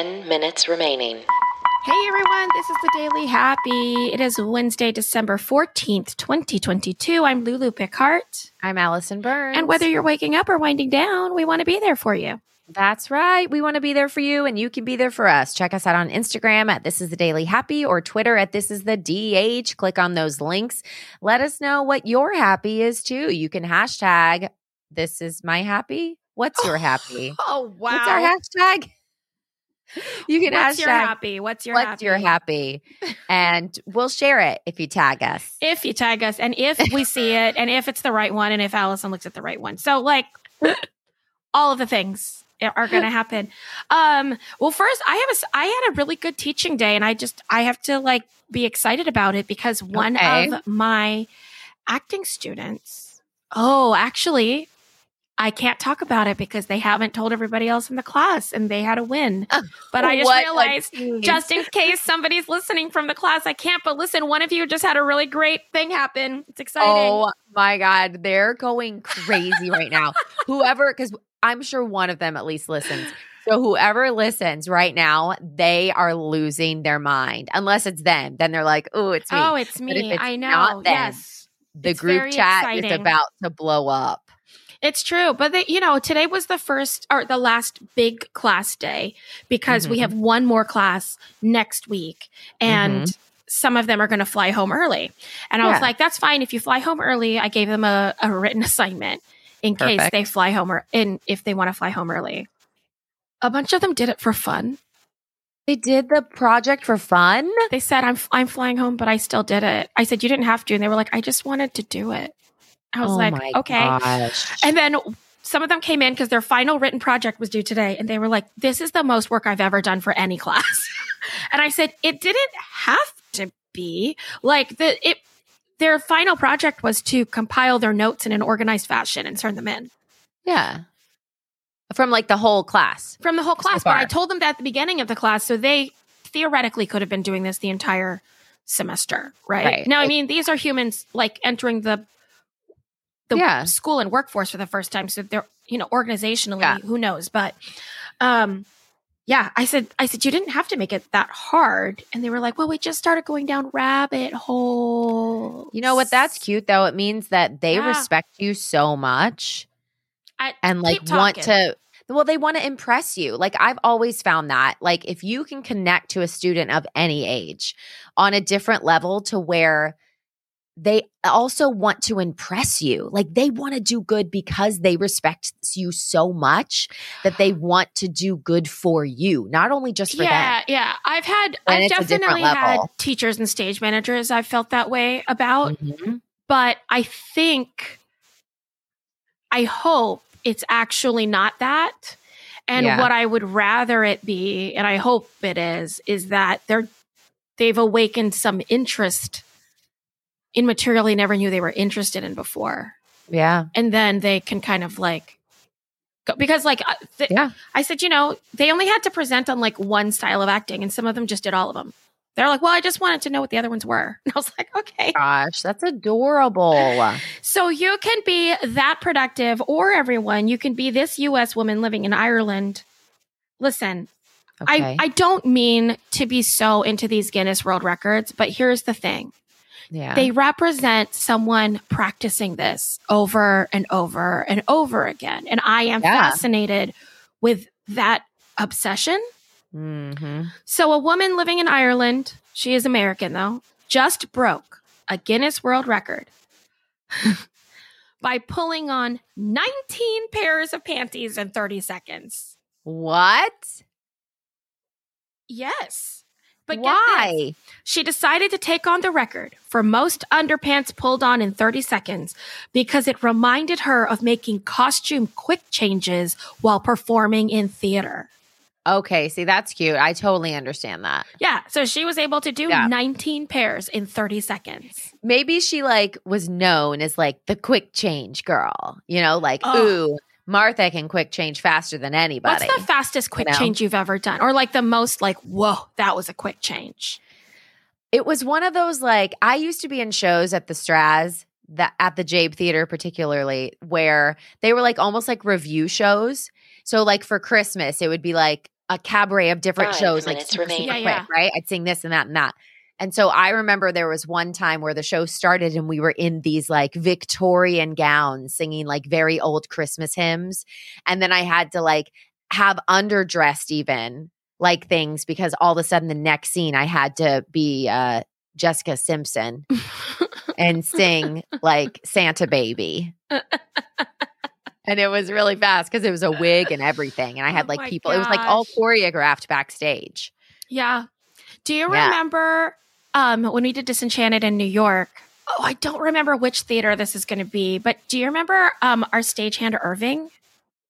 10 minutes remaining. Hey everyone, this is the Daily Happy. It is Wednesday, December 14th, 2022. I'm Lulu Picard. I'm Alison Burns. And whether you're waking up or winding down, we want to be there for you. That's right. We want to be there for you and you can be there for us. Check us out on Instagram at This is the Daily Happy or Twitter at This is the DH. Click on those links. Let us know what your happy is too. You can hashtag This is my happy. What's your happy? Oh, wow. What's our hashtag? You can What's hashtag your happy? What's your What's happy? your happy? and we'll share it if you tag us. If you tag us and if we see it and if it's the right one and if Alison looks at the right one. So like all of the things are going to happen. Um well first I have a, I had a really good teaching day and I just I have to like be excited about it because one Okay. of my acting students Oh, actually I can't talk about it because they haven't told everybody else in the class and they had a win. But I just realized just in case somebody's listening from the class, I can't. But listen, one of you just had a really great thing happen. It's exciting. Oh my God. They're going crazy right now. Whoever, because I'm sure one of them at least listens. So whoever listens right now, they are losing their mind. Unless it's them. Then they're like, oh, it's me. Oh, it's me. it's I know. not them, yes, the it's group chat is about to blow up. It's true. But they, you know, today was the first or the last big class day because we Mhm. have one more class next week, and some of them are going to fly home early. And I was Mm-hmm. Like, that's fine if you fly home early. I gave them a, a written assignment in case they fly home or in if they want to fly home early. A bunch of them did it for fun. They did the project for fun. They said, "I'm I'm flying home, but I still did it." I said, "You didn't have to," and they were like, "I just wanted to do it." I was oh like, my "Okay." gosh. And then some of them came in because their final written project was due today, and they were like, "This is the most work I've ever done for any class." and I said, "It didn't have to be like the it." Their final project was to compile their notes in an organized fashion and turn them in yeah. From like the whole class. from the whole So class. but I told them that at the beginning of the class, so they theoretically could have been doing this the entire semester, right? Right. Now, I mean, these are humans like entering the the Yeah. school and workforce for the first time, so they're you know organizationally, Yeah. who knows? But um, yeah, I said, I said you didn't have to make it that hard, and they were like, well, we just started going down rabbit holes. You know what? That's cute though. It means that they Yeah. respect you so much. I, and like want to well they want to impress you like i've always found that like if you can connect to a student of any age on a different level to where they also want to impress you like they want to do good because they respect you so much that they want to do good for you not only just for yeah, them yeah. Yeah. I've had, And I've it's a different definitely had teachers and stage managers I've felt that way about. Mhm. but I think, I hope it's actually not that. And Yeah. what I would rather it be, and I hope it is, is that they're they've awakened some interest in material they never knew they were interested in before, yeah and then they can kind of like go because like uh, th- Yeah. I said, you know, they only had to present on like one style of acting, and some of them just did all of them. They're like, well, I just wanted to know what the other ones were. And I was like, okay. gosh that's adorable So you can be that productive, or everyone. You can be this U.S. woman living in Ireland. Listen, okay I, I don't mean to be so into these Guinness World Records, but here's the thing yeah they represent someone practicing this over and over and over again. And I am Yeah. fascinated with that obsession. hmm So, a woman living in Ireland, she is American though, just broke a Guinness World Record by pulling on 19 pairs of panties in 30 seconds. what Yes. But why She decided to take on the record for most underpants pulled on in 30 seconds because it reminded her of making costume quick changes while performing in theater. Okay, see that's cute. I totally understand that. Yeah, so she was able to do Yeah. 19 pairs in 30 seconds. Maybe she like was known as like the quick change girl. You know, like Oh. ooh, Martha can quick change faster than anybody. What's the fastest quick know? change you've ever done? Or like the most like, whoa, that was a quick change. it was one of those like I used to be in shows at the Straz that at the Jaeb Theater particularly where they were like almost like revue shows. So like for Christmas it would be like a cabaret of different Five shows, like minutes super, remaining. super Yeah, quick, right? I'd sing this and that and that. And so I remember there was one time where the show started and we were in these like Victorian gowns singing like very old Christmas hymns. And then I had to like have underdressed even like things because all of a sudden the next scene I had to be uh Jessica Simpson and sing like Santa Baby. and it was really fast because it was a wig and everything. And I had Oh like my people, it was like all choreographed backstage. Yeah. Do you Yeah. remember um, when we did Disenchanted in New York? Oh, I don't remember which theater this is going to be, but do you remember um, our stagehand Irving?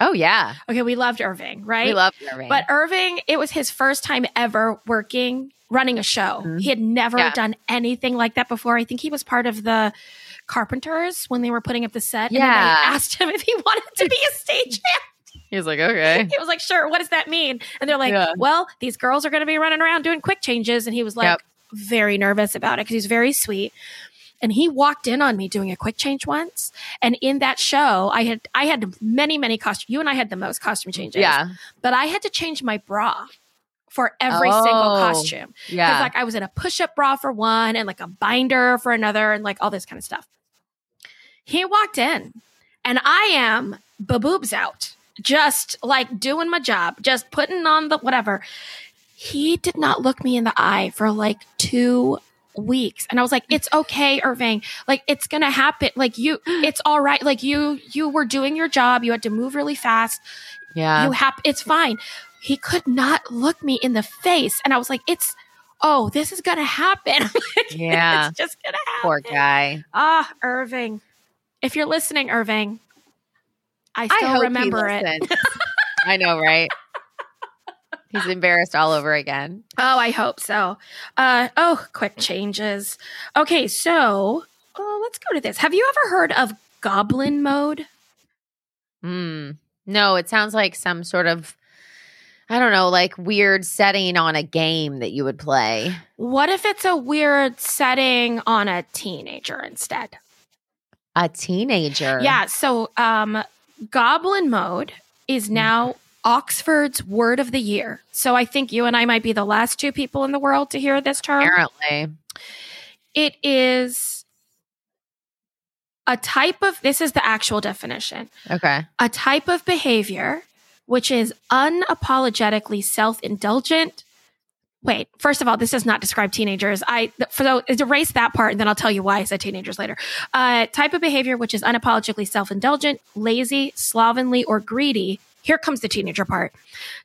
Oh, yeah. Okay, we loved Irving, right? We loved Irving. But Irving, it was his first time ever working, running a show. Mhm. He had never Yeah. done anything like that before. I think he was part of the Carpenters when they were putting up the set. And Yeah. they asked him if he wanted to be a stagehand. he was like, okay. He was like, sure, what does that mean? And they're like, Yeah. well, these girls are going to be running around doing quick changes. And he was like, Yep. Very nervous about it because he's very sweet. And he walked in on me doing a quick change once. And in that show, I had I had many, many costume. You and I had the most costume changes. Yeah. But I had to change my bra for every single Oh, costume. Because Yeah. like I was in a push-up bra for one and like a binder for another and like all this kind of stuff. He walked in and I am baboobs out, just like doing my job, just putting on the whatever. He did not look me in the eye for like two weeks. And I was like, it's okay, Irving. Like it's gonna happen. Like you it's all right. Like you you were doing your job. You had to move really fast yeah. you have it's fine he could not look me in the face and i was like it's oh this is gonna happen Like, Yeah. it's just gonna happen Poor guy. ah irving if you're listening irving i I still he remember it. I know, right? He's embarrassed all over again. oh i hope so uh oh quick changes okay so oh let's go to this have you ever heard of goblin mode Hmm. No, it sounds like some sort of, I don't know, like weird setting on a game that you would play. what if it's a weird setting on a teenager instead A teenager. Yeah. So, um, Goblin Mode is Mm-hmm. now Oxford's word of the year. So, I think you and I might be the last two people in the world to hear this term. Apparently. It is a type of, this is the actual definition Okay. a type of behavior which is unapologetically self indulgent. Wait, first of all, this does not describe teenagers. I for so erase that part, and then I'll tell you why I said teenagers later. Uh, type of behavior which is unapologetically self indulgent, lazy, slovenly, or greedy. Here comes the teenager part.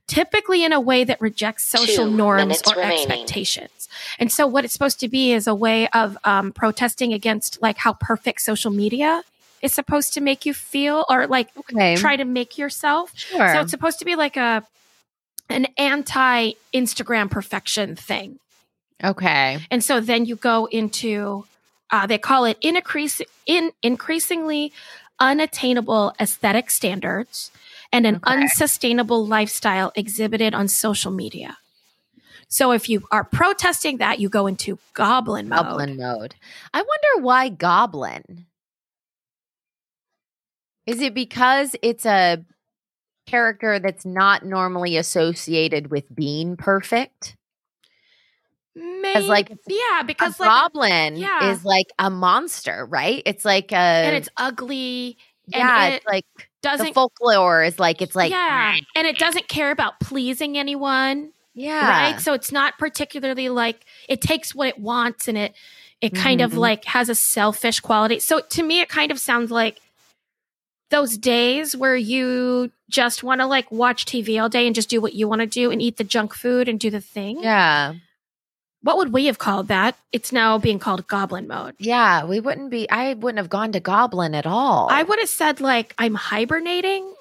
Typically in a way that rejects social Two norms or remaining. expectations. And so, what it's supposed to be is a way of um, protesting against like how perfect social media is supposed to make you feel, or like Okay. try to make yourself. sure. So it's supposed to be like a an anti Instagram perfection thing. okay. And so then you go into uh, they call it increase in increasingly unattainable aesthetic standards and an Okay. unsustainable lifestyle exhibited on social media. So if you are protesting that, you go into goblin mode. Goblin mode. I wonder why goblin. Is it because it's a character that's not normally associated with being perfect? Maybe, like, yeah, because like goblin yeah. is like a monster, right? It's like a and it's ugly and yeah, it it's like the doesn't folklore is like it's like yeah, and it doesn't care about pleasing anyone, yeah, right? So it's not particularly like it takes what it wants and it it kind of Mhm. like has a selfish quality. So to me, it kind of sounds like those days where you just want to like watch TV all day and just do what you want to do and eat the junk food and do the thing. yeah, What would we have called that? It's now being called goblin mode. yeah. We wouldn't be. I wouldn't have gone to goblin at all. I would have said like I'm hibernating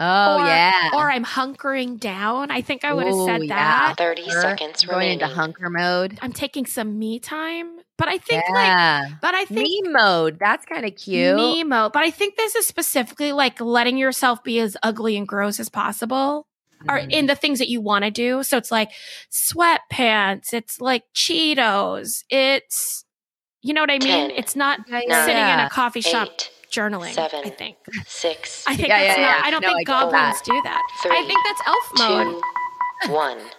Oh or- yeah, or I'm hunkering down. I think I would have Ooh, said yeah. that. 30 Hunker, seconds going remaining. into hunker mode. I'm taking some me time. But I think like but I think me mode. That's kind of cute. Me mode. But I think this is specifically like letting yourself be as ugly and gross as possible. Or Mhm. in the things that you want to do. So it's like sweatpants, it's like Cheetos, it's you know what I mean? Ten, it's not Nine, sitting in a coffee shop Eight, journaling. seven, I think. six, I think Yeah, that's yeah, not yeah. I don't No, think I goblins that. do that. I think that's elf mode. two, one.